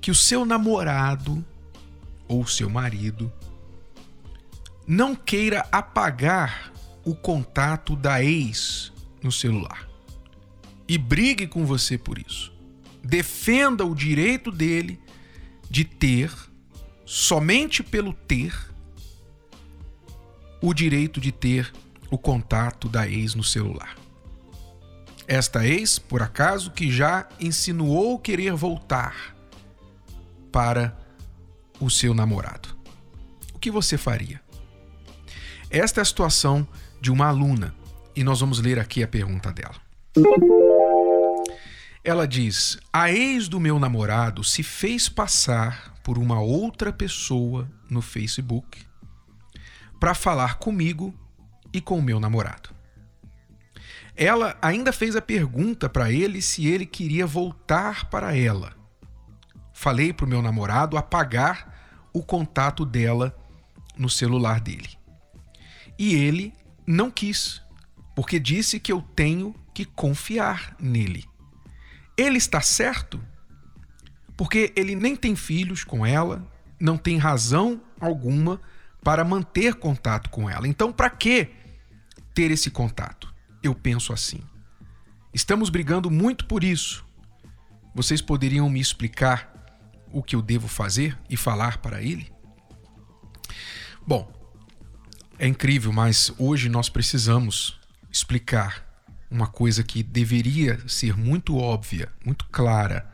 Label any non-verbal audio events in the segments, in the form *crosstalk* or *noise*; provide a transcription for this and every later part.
que o seu namorado ou seu marido não queira apagar o contato da ex no celular e brigue com você por isso. Defenda o direito dele de ter, somente pelo ter, o direito de ter o contato da ex no celular. Esta ex, por acaso, que já insinuou querer voltar para o seu namorado. O que você faria? Esta é a situação de uma aluna e nós vamos ler aqui a pergunta dela. Ela diz: A ex do meu namorado se fez passar por uma outra pessoa no Facebook para falar comigo e com o meu namorado. Ela ainda fez a pergunta para ele se ele queria voltar para ela. Falei para o meu namorado apagar o contato dela no celular dele. E ele não quis, porque disse que eu tenho que confiar nele. Ele está certo? Porque ele nem tem filhos com ela, não tem razão alguma para manter contato com ela. Então, para que ter esse contato? Eu penso assim. Estamos brigando muito por isso. Vocês poderiam me explicar o que eu devo fazer e falar para ele? Bom, é incrível, mas hoje nós precisamos explicar uma coisa que deveria ser muito óbvia, muito clara,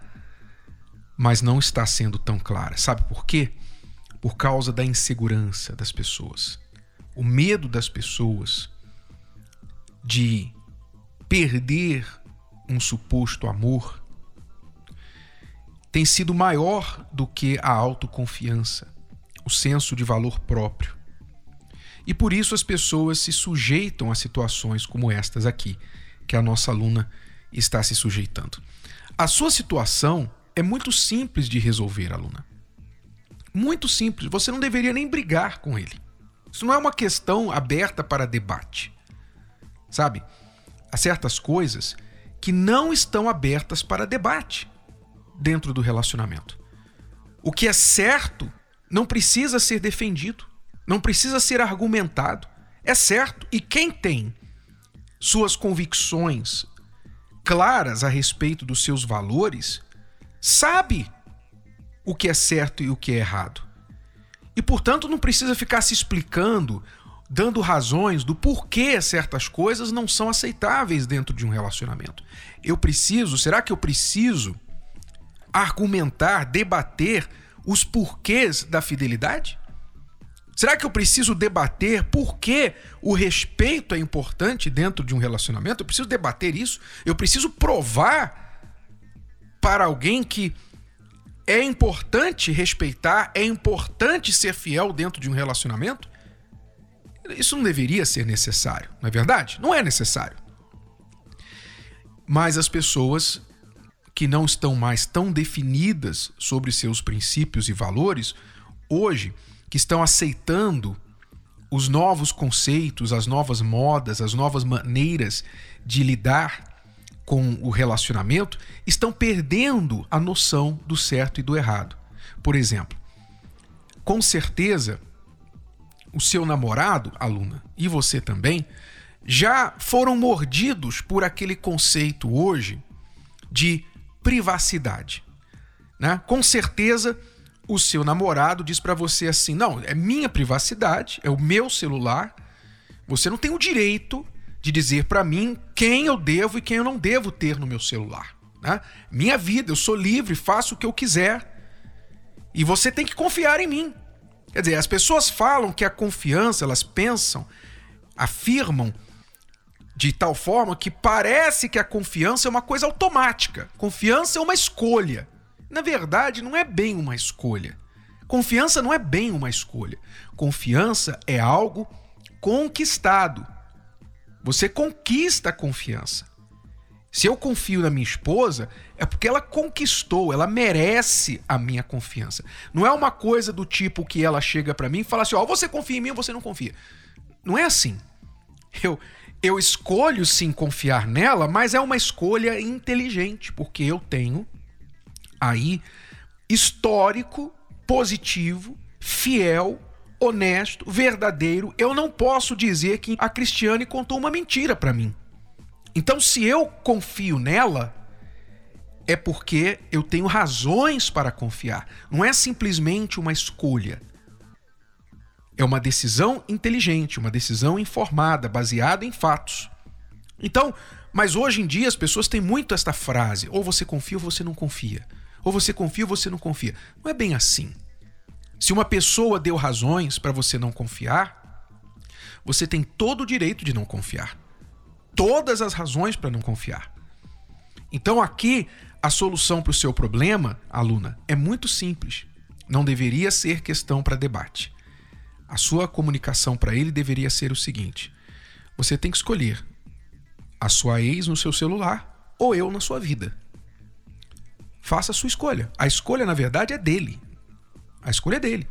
mas não está sendo tão clara. Sabe por quê? Por causa da insegurança das pessoas. O medo das pessoas de perder um suposto amor tem sido maior do que a autoconfiança, o senso de valor próprio. E por isso as pessoas se sujeitam a situações como estas aqui, que a nossa aluna está se sujeitando. A sua situação é muito simples de resolver, aluna. Muito simples. Você não deveria nem brigar com ele. Isso não é uma questão aberta para debate. Sabe? Há certas coisas que não estão abertas para debate dentro do relacionamento. O que é certo não precisa ser defendido, não precisa ser argumentado. É certo. E quem tem suas convicções claras a respeito dos seus valores, sabe o que é certo e o que é errado. E, portanto, não precisa ficar se explicando, dando razões do porquê certas coisas não são aceitáveis dentro de um relacionamento. Eu preciso, será que eu preciso argumentar, debater os porquês da fidelidade? Será que eu preciso debater por que o respeito é importante dentro de um relacionamento? Eu preciso debater isso? Eu preciso provar para alguém que é importante respeitar, é importante ser fiel dentro de um relacionamento? Isso não deveria ser necessário, não é verdade? Não é necessário. Mas as pessoas que não estão mais tão definidas sobre seus princípios e valores, hoje que estão aceitando os novos conceitos, as novas modas, as novas maneiras de lidar com o relacionamento, estão perdendo a noção do certo e do errado. Por exemplo, com certeza, o seu namorado, aluna, e você também, já foram mordidos por aquele conceito hoje de privacidade. Né? Com certeza, o seu namorado diz para você assim: não, é minha privacidade, é o meu celular. Você não tem o direito de dizer para mim quem eu devo e quem eu não devo ter no meu celular. Né? Minha vida, eu sou livre, faço o que eu quiser. E você tem que confiar em mim. Quer dizer, as pessoas falam que a confiança, elas pensam, afirmam de tal forma que parece que a confiança é uma coisa automática. Confiança é uma escolha. Na verdade, não é bem uma escolha. Confiança não é bem uma escolha. Confiança é algo conquistado. Você conquista a confiança. Se eu confio na minha esposa, é porque ela conquistou, ela merece a minha confiança. Não é uma coisa do tipo que ela chega para mim e fala assim: "Ó, oh, você confia em mim ou você não confia". Não é assim. Eu eu escolho sim confiar nela, mas é uma escolha inteligente, porque eu tenho aí histórico positivo, fiel, honesto, verdadeiro. Eu não posso dizer que a Cristiane contou uma mentira para mim. Então, se eu confio nela, é porque eu tenho razões para confiar. Não é simplesmente uma escolha. É uma decisão inteligente, uma decisão informada, baseada em fatos. Então, mas hoje em dia as pessoas têm muito esta frase: ou você confia ou você não confia. Ou você confia ou você não confia. Não é bem assim. Se uma pessoa deu razões para você não confiar, você tem todo o direito de não confiar. Todas as razões para não confiar. Então aqui a solução para o seu problema, aluna, é muito simples. Não deveria ser questão para debate. A sua comunicação para ele deveria ser o seguinte: você tem que escolher a sua ex no seu celular ou eu na sua vida. Faça a sua escolha. A escolha, na verdade, é dele. A escolha é dele.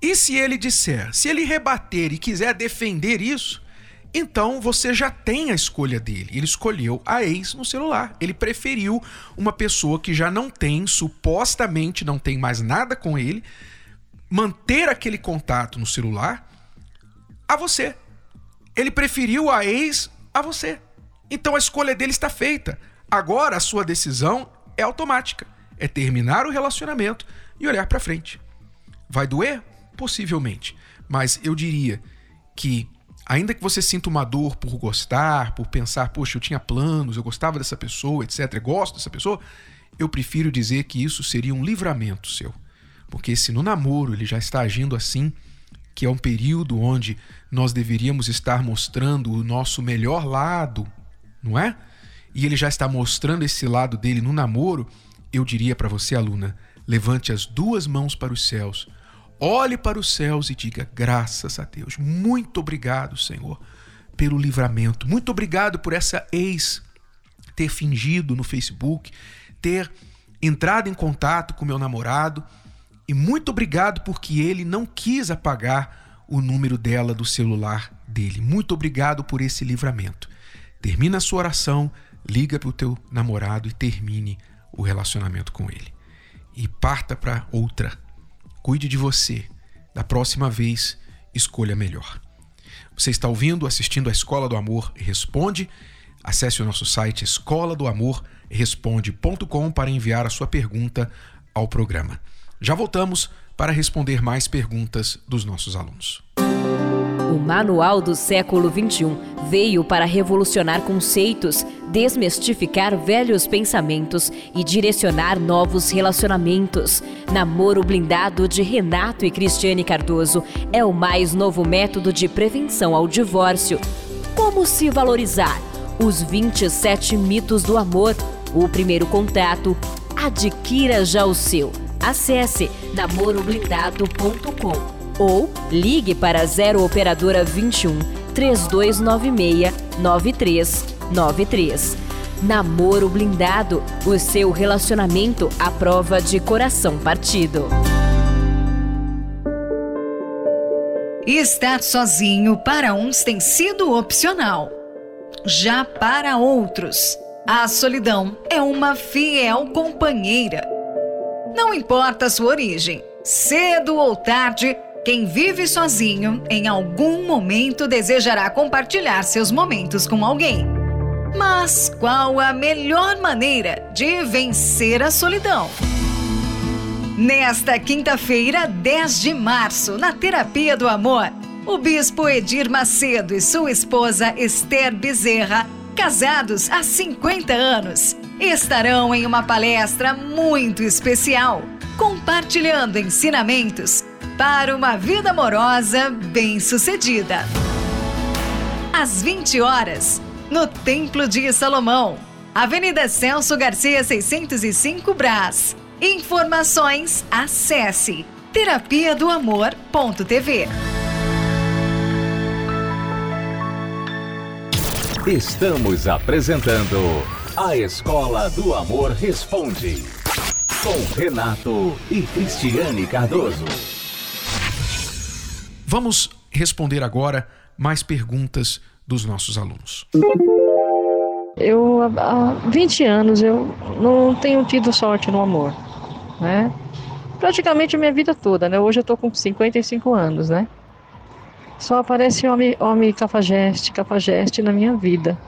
E se ele disser, se ele rebater e quiser defender isso, então você já tem a escolha dele. Ele escolheu a ex no celular. Ele preferiu uma pessoa que já não tem, supostamente não tem mais nada com ele, manter aquele contato no celular a você. Ele preferiu a ex a você. Então a escolha dele está feita. Agora a sua decisão é automática. É terminar o relacionamento e olhar para frente. Vai doer? Possivelmente. Mas eu diria que, ainda que você sinta uma dor por gostar, por pensar, poxa, eu tinha planos, eu gostava dessa pessoa, etc., gosto dessa pessoa, eu prefiro dizer que isso seria um livramento seu. Porque se no namoro ele já está agindo assim, que é um período onde nós deveríamos estar mostrando o nosso melhor lado, não é? E ele já está mostrando esse lado dele no namoro, eu diria para você, aluna, levante as duas mãos para os céus, olhe para os céus e diga: graças a Deus, muito obrigado, Senhor, pelo livramento, muito obrigado por essa ex ter fingido no Facebook, ter entrado em contato com meu namorado e muito obrigado porque ele não quis apagar o número dela do celular dele. Muito obrigado por esse livramento. Termina a sua oração, liga para o teu namorado e termine o relacionamento com ele e parta para outra. Cuide de você. Da próxima vez, escolha melhor. Você está ouvindo, assistindo a Escola do Amor Responde? Acesse o nosso site escola do amor responde.com para enviar a sua pergunta ao programa. Já voltamos para responder mais perguntas dos nossos alunos. O Manual do Século XXI veio para revolucionar conceitos, desmistificar velhos pensamentos e direcionar novos relacionamentos. Namoro Blindado de Renato e Cristiane Cardoso é o mais novo método de prevenção ao divórcio. Como se valorizar? Os 27 mitos do amor. O primeiro contato. Adquira já o seu. Acesse namoroblindado.com ou ligue para 0 operadora 21 3296 9393. Namoro blindado, o seu relacionamento à prova de coração partido. Estar sozinho para uns tem sido opcional. Já para outros, a solidão é uma fiel companheira. Não importa a sua origem, cedo ou tarde, quem vive sozinho, em algum momento desejará compartilhar seus momentos com alguém. Mas qual a melhor maneira de vencer a solidão? Nesta quinta-feira, 10 de março, na Terapia do Amor, o bispo Edir Macedo e sua esposa Esther Bezerra, casados há 50 anos, estarão em uma palestra muito especial, compartilhando ensinamentos para uma vida amorosa bem-sucedida. Às 20 horas, no Templo de Salomão, Avenida Celso Garcia 605 Brás. Informações, acesse terapia Estamos apresentando A Escola do Amor Responde com Renato e Cristiane Cardoso. Vamos responder agora mais perguntas dos nossos alunos. Eu há 20 anos eu não tenho tido sorte no amor, né? Praticamente a minha vida toda, né? Hoje eu tô com 55 anos, né? Só aparece homem, homem cafajeste, cafajeste na minha vida.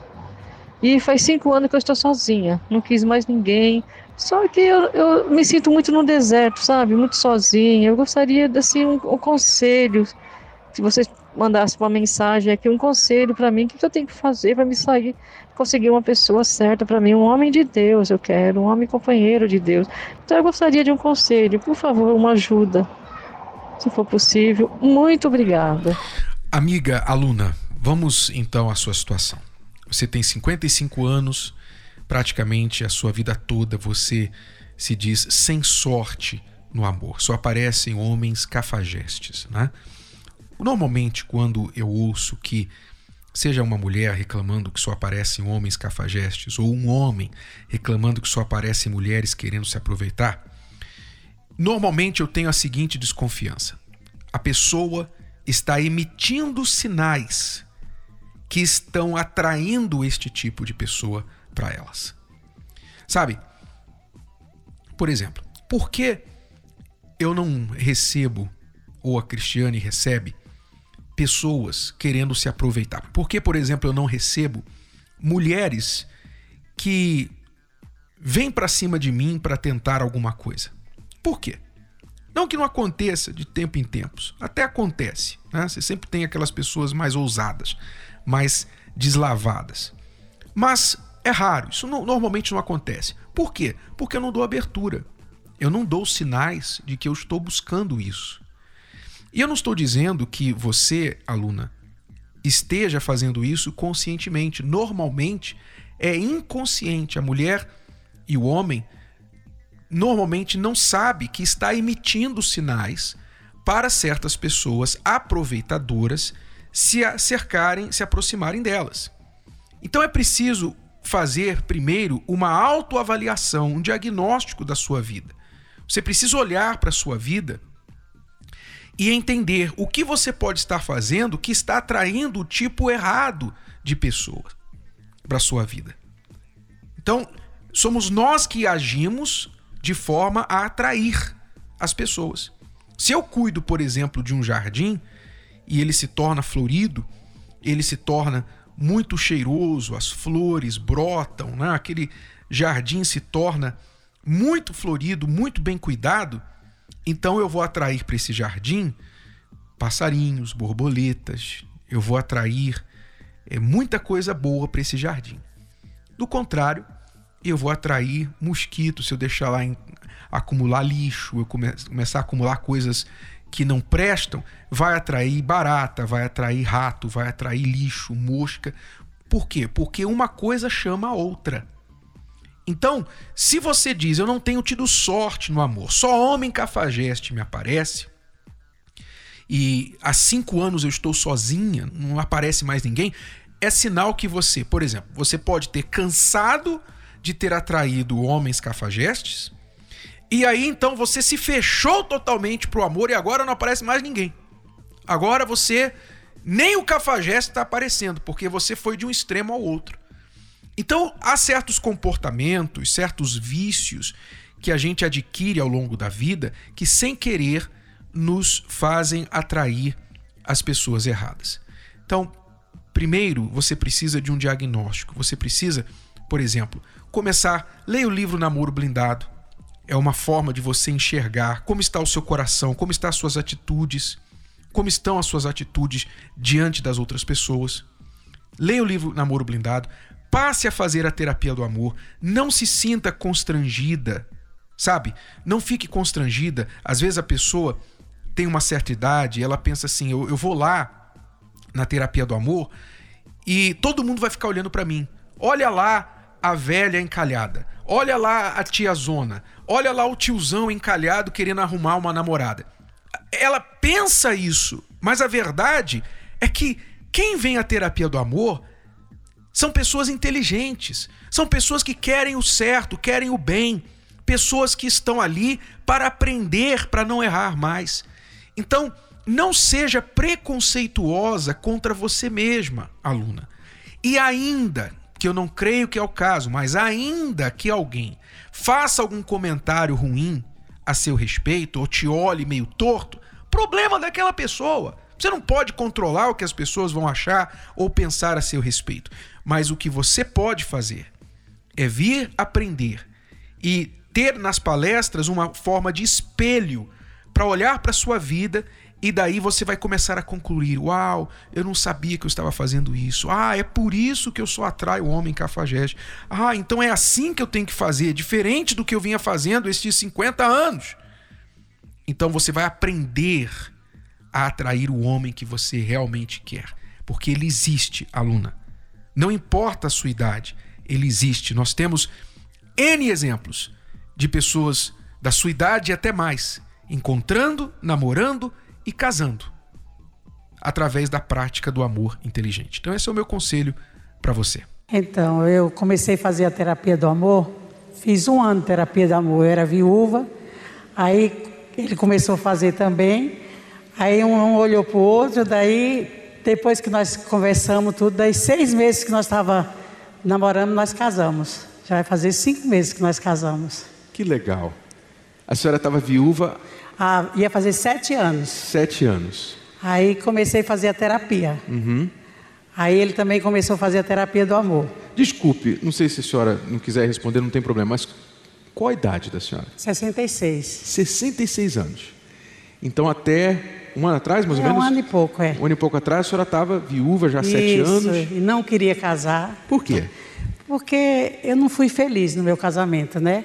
E faz cinco anos que eu estou sozinha, não quis mais ninguém. Só que eu, eu me sinto muito no deserto, sabe? Muito sozinha. Eu gostaria assim, um, um conselho. Se você mandasse uma mensagem aqui, um conselho para mim, o que, que eu tenho que fazer para me sair, conseguir uma pessoa certa para mim, um homem de Deus, eu quero, um homem companheiro de Deus. Então eu gostaria de um conselho, por favor, uma ajuda, se for possível. Muito obrigada. Amiga, aluna, vamos então à sua situação. Você tem 55 anos, praticamente a sua vida toda você se diz sem sorte no amor. Só aparecem homens cafajestes, né? Normalmente, quando eu ouço que seja uma mulher reclamando que só aparecem homens cafajestes ou um homem reclamando que só aparecem mulheres querendo se aproveitar, normalmente eu tenho a seguinte desconfiança: a pessoa está emitindo sinais que estão atraindo este tipo de pessoa para elas. Sabe? Por exemplo, por que eu não recebo, ou a Cristiane recebe, pessoas querendo se aproveitar? Por que, por exemplo, eu não recebo mulheres que vêm para cima de mim para tentar alguma coisa? Por quê? Não que não aconteça de tempo em tempos, até acontece. Né? Você sempre tem aquelas pessoas mais ousadas mais deslavadas. Mas é raro, isso não, normalmente não acontece. Por quê? Porque eu não dou abertura. Eu não dou sinais de que eu estou buscando isso. E eu não estou dizendo que você, aluna, esteja fazendo isso conscientemente. Normalmente é inconsciente. A mulher e o homem normalmente não sabe que está emitindo sinais para certas pessoas aproveitadoras se cercarem, se aproximarem delas. Então é preciso fazer primeiro uma autoavaliação, um diagnóstico da sua vida. Você precisa olhar para a sua vida e entender o que você pode estar fazendo que está atraindo o tipo errado de pessoa para sua vida. Então, somos nós que agimos de forma a atrair as pessoas. Se eu cuido, por exemplo, de um jardim, e ele se torna florido, ele se torna muito cheiroso, as flores brotam, né? aquele jardim se torna muito florido, muito bem cuidado, então eu vou atrair para esse jardim passarinhos, borboletas, eu vou atrair é, muita coisa boa para esse jardim. Do contrário, eu vou atrair mosquitos se eu deixar lá em, acumular lixo, eu come, começar a acumular coisas que não prestam, vai atrair barata, vai atrair rato, vai atrair lixo, mosca. Por quê? Porque uma coisa chama a outra. Então, se você diz eu não tenho tido sorte no amor, só homem cafajeste me aparece, e há cinco anos eu estou sozinha, não aparece mais ninguém, é sinal que você, por exemplo, você pode ter cansado de ter atraído homens cafajestes, e aí então você se fechou totalmente pro amor e agora não aparece mais ninguém. Agora você nem o cafajeste está aparecendo, porque você foi de um extremo ao outro. Então há certos comportamentos, certos vícios que a gente adquire ao longo da vida que sem querer nos fazem atrair as pessoas erradas. Então, primeiro você precisa de um diagnóstico. Você precisa, por exemplo, começar, leia o livro Namoro Blindado é uma forma de você enxergar como está o seu coração, como estão as suas atitudes, como estão as suas atitudes diante das outras pessoas. Leia o livro Namoro Blindado, passe a fazer a terapia do amor, não se sinta constrangida, sabe? Não fique constrangida. Às vezes a pessoa tem uma certa idade, ela pensa assim: eu, eu vou lá na terapia do amor e todo mundo vai ficar olhando para mim. Olha lá a velha encalhada. olha lá a tia Zona, olha lá o tiozão encalhado querendo arrumar uma namorada. Ela pensa isso, mas a verdade é que quem vem à terapia do amor são pessoas inteligentes, são pessoas que querem o certo, querem o bem, pessoas que estão ali para aprender, para não errar mais. Então, não seja preconceituosa contra você mesma, aluna. E ainda, que eu não creio que é o caso, mas ainda que alguém faça algum comentário ruim a seu respeito ou te olhe meio torto, problema daquela pessoa. Você não pode controlar o que as pessoas vão achar ou pensar a seu respeito. Mas o que você pode fazer é vir aprender e ter nas palestras uma forma de espelho para olhar para sua vida e daí você vai começar a concluir: uau, eu não sabia que eu estava fazendo isso. Ah, é por isso que eu só atraio o homem cafajeste. Ah, então é assim que eu tenho que fazer, diferente do que eu vinha fazendo estes 50 anos. Então você vai aprender a atrair o homem que você realmente quer, porque ele existe, aluna. Não importa a sua idade, ele existe. Nós temos N exemplos de pessoas da sua idade e até mais, encontrando, namorando e casando através da prática do amor inteligente. Então, esse é o meu conselho para você. Então, eu comecei a fazer a terapia do amor, fiz um ano de terapia do amor, eu era viúva, aí ele começou a fazer também, aí um olhou para o outro, daí, depois que nós conversamos tudo, daí seis meses que nós estava namorando, nós casamos. Já vai fazer cinco meses que nós casamos. Que legal. A senhora estava viúva ah, ia fazer sete anos. Sete anos. Aí comecei a fazer a terapia. Uhum. Aí ele também começou a fazer a terapia do amor. Desculpe, não sei se a senhora não quiser responder, não tem problema, mas qual a idade da senhora? 66. 66 anos. Então até um ano atrás, mais é, ou menos? Um ano e pouco, é. Um ano e pouco atrás, a senhora estava viúva já há sete anos. e não queria casar. Por quê? Porque eu não fui feliz no meu casamento, né?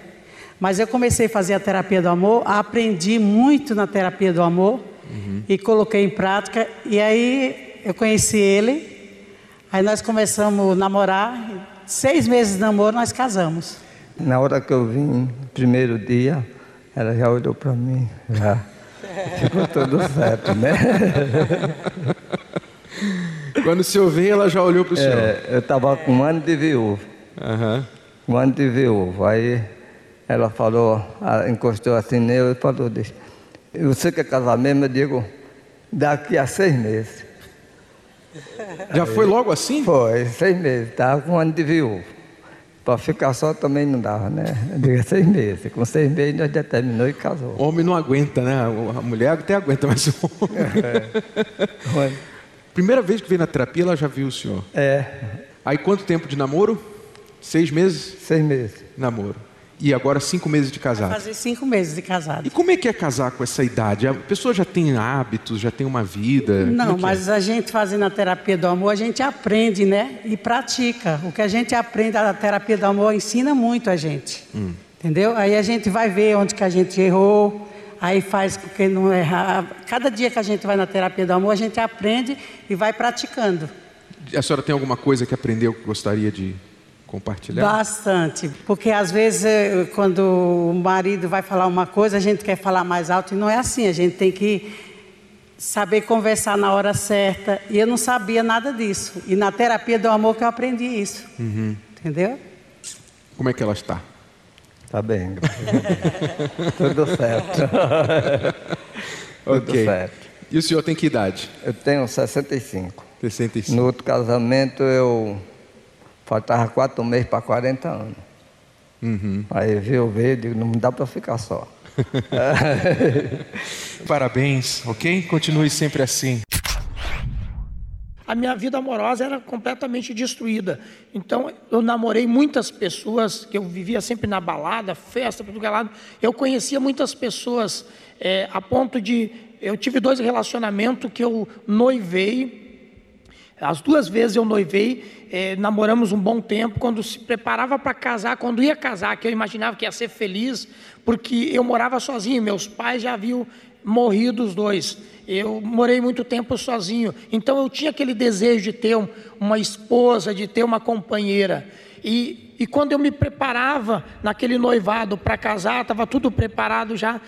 Mas eu comecei a fazer a terapia do amor, aprendi muito na terapia do amor uhum. e coloquei em prática. E aí eu conheci ele, aí nós começamos a namorar. Seis meses de namoro, nós casamos. Na hora que eu vim, primeiro dia, ela já olhou para mim, já *laughs* ficou tudo certo, né? Quando o senhor veio, ela já olhou para o senhor? É, eu estava com um ano de viúvo. Uhum. Um ano de viúvo. Aí ela falou, encostou assim nele e falou, você quer casar mesmo? Eu digo, daqui a seis meses. Já foi logo assim? Foi, seis meses, estava com um ano de viúvo. Para ficar só também não dava, né? Eu digo, seis meses. Com seis meses nós já terminou e casou. O homem não aguenta, né? A mulher até aguenta, mas o homem... É. Primeira vez que veio na terapia, ela já viu o senhor? É. Aí quanto tempo de namoro? Seis meses? Seis meses. Namoro. E agora cinco meses de casado. Vai fazer cinco meses de casado. E como é que é casar com essa idade? A pessoa já tem hábitos, já tem uma vida. Não, é mas é? a gente fazendo a terapia do amor, a gente aprende, né? E pratica. O que a gente aprende, a terapia do amor ensina muito a gente. Hum. Entendeu? Aí a gente vai ver onde que a gente errou, aí faz com que não errar. Cada dia que a gente vai na terapia do amor, a gente aprende e vai praticando. A senhora tem alguma coisa que aprendeu que gostaria de compartilhar? Bastante, porque às vezes eh, quando o marido vai falar uma coisa, a gente quer falar mais alto e não é assim, a gente tem que saber conversar na hora certa. E eu não sabia nada disso. E na terapia do amor que eu aprendi isso. Uhum. Entendeu? Como é que ela está? Está bem. Tudo certo. *laughs* Tudo okay. certo. E o senhor tem que idade? Eu tenho 65. 65. No outro casamento eu Faltava quatro meses para 40 anos. Uhum. Aí viu, veio, digo, não dá para ficar só. *laughs* Parabéns, ok? Continue sempre assim. A minha vida amorosa era completamente destruída. Então, eu namorei muitas pessoas, que eu vivia sempre na balada, festa, tudo lado. Eu conhecia muitas pessoas, é, a ponto de. Eu tive dois relacionamentos que eu noivei, as duas vezes eu noivei, eh, namoramos um bom tempo. Quando se preparava para casar, quando ia casar, que eu imaginava que ia ser feliz, porque eu morava sozinho, meus pais já haviam morrido os dois. Eu morei muito tempo sozinho, então eu tinha aquele desejo de ter uma esposa, de ter uma companheira. E, e quando eu me preparava naquele noivado para casar, estava tudo preparado já,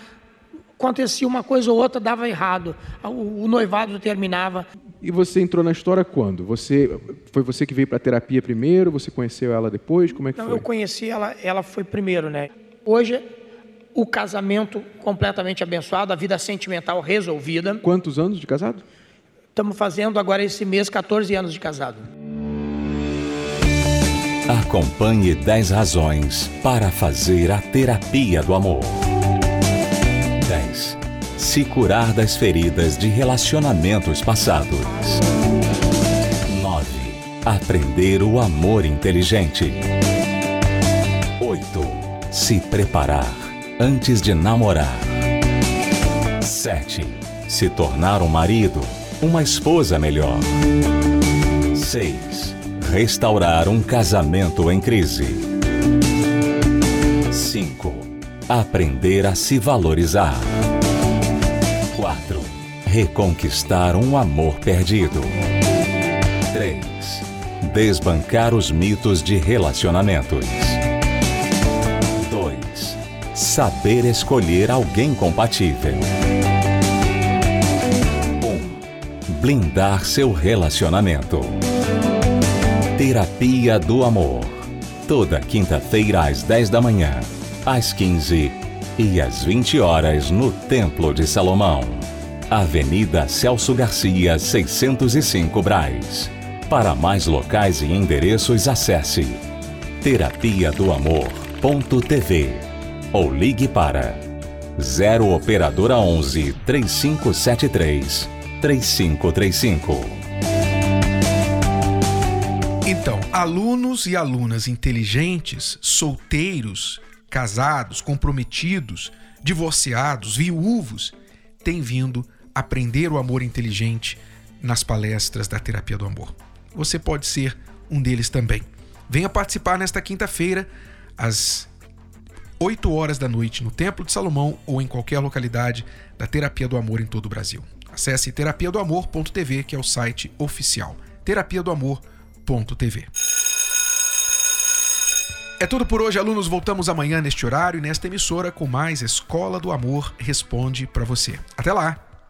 acontecia uma coisa ou outra, dava errado. O, o noivado terminava. E você entrou na história quando? Você foi você que veio para a terapia primeiro? Você conheceu ela depois? Como é que Não, foi? Eu conheci ela, ela foi primeiro, né? Hoje o casamento completamente abençoado, a vida sentimental resolvida. Quantos anos de casado? Estamos fazendo agora esse mês 14 anos de casado. Acompanhe 10 razões para fazer a terapia do amor. 10. Se curar das feridas de relacionamentos passados. 9. Aprender o amor inteligente. 8. Se preparar antes de namorar. 7. Se tornar um marido, uma esposa melhor. 6. Restaurar um casamento em crise. 5. Aprender a se valorizar. 4. Reconquistar um amor perdido. 3. Desbancar os mitos de relacionamentos. 2. Saber escolher alguém compatível. 1. Blindar seu relacionamento. Terapia do Amor. Toda quinta-feira às 10 da manhã, às 15 e às 20 horas no Templo de Salomão. Avenida Celso Garcia, 605 Braz. Para mais locais e endereços, acesse terapia do amor.tv ou ligue para 0 operadora 11 3573 3535. Então, alunos e alunas inteligentes, solteiros, casados, comprometidos, divorciados, viúvos, têm vindo aprender o amor inteligente nas palestras da Terapia do Amor. Você pode ser um deles também. Venha participar nesta quinta-feira, às 8 horas da noite, no Templo de Salomão ou em qualquer localidade da Terapia do Amor em todo o Brasil. Acesse terapia do amor.tv, que é o site oficial. Terapia do amor.tv. É tudo por hoje, alunos. Voltamos amanhã neste horário e nesta emissora com mais Escola do Amor Responde para você. Até lá.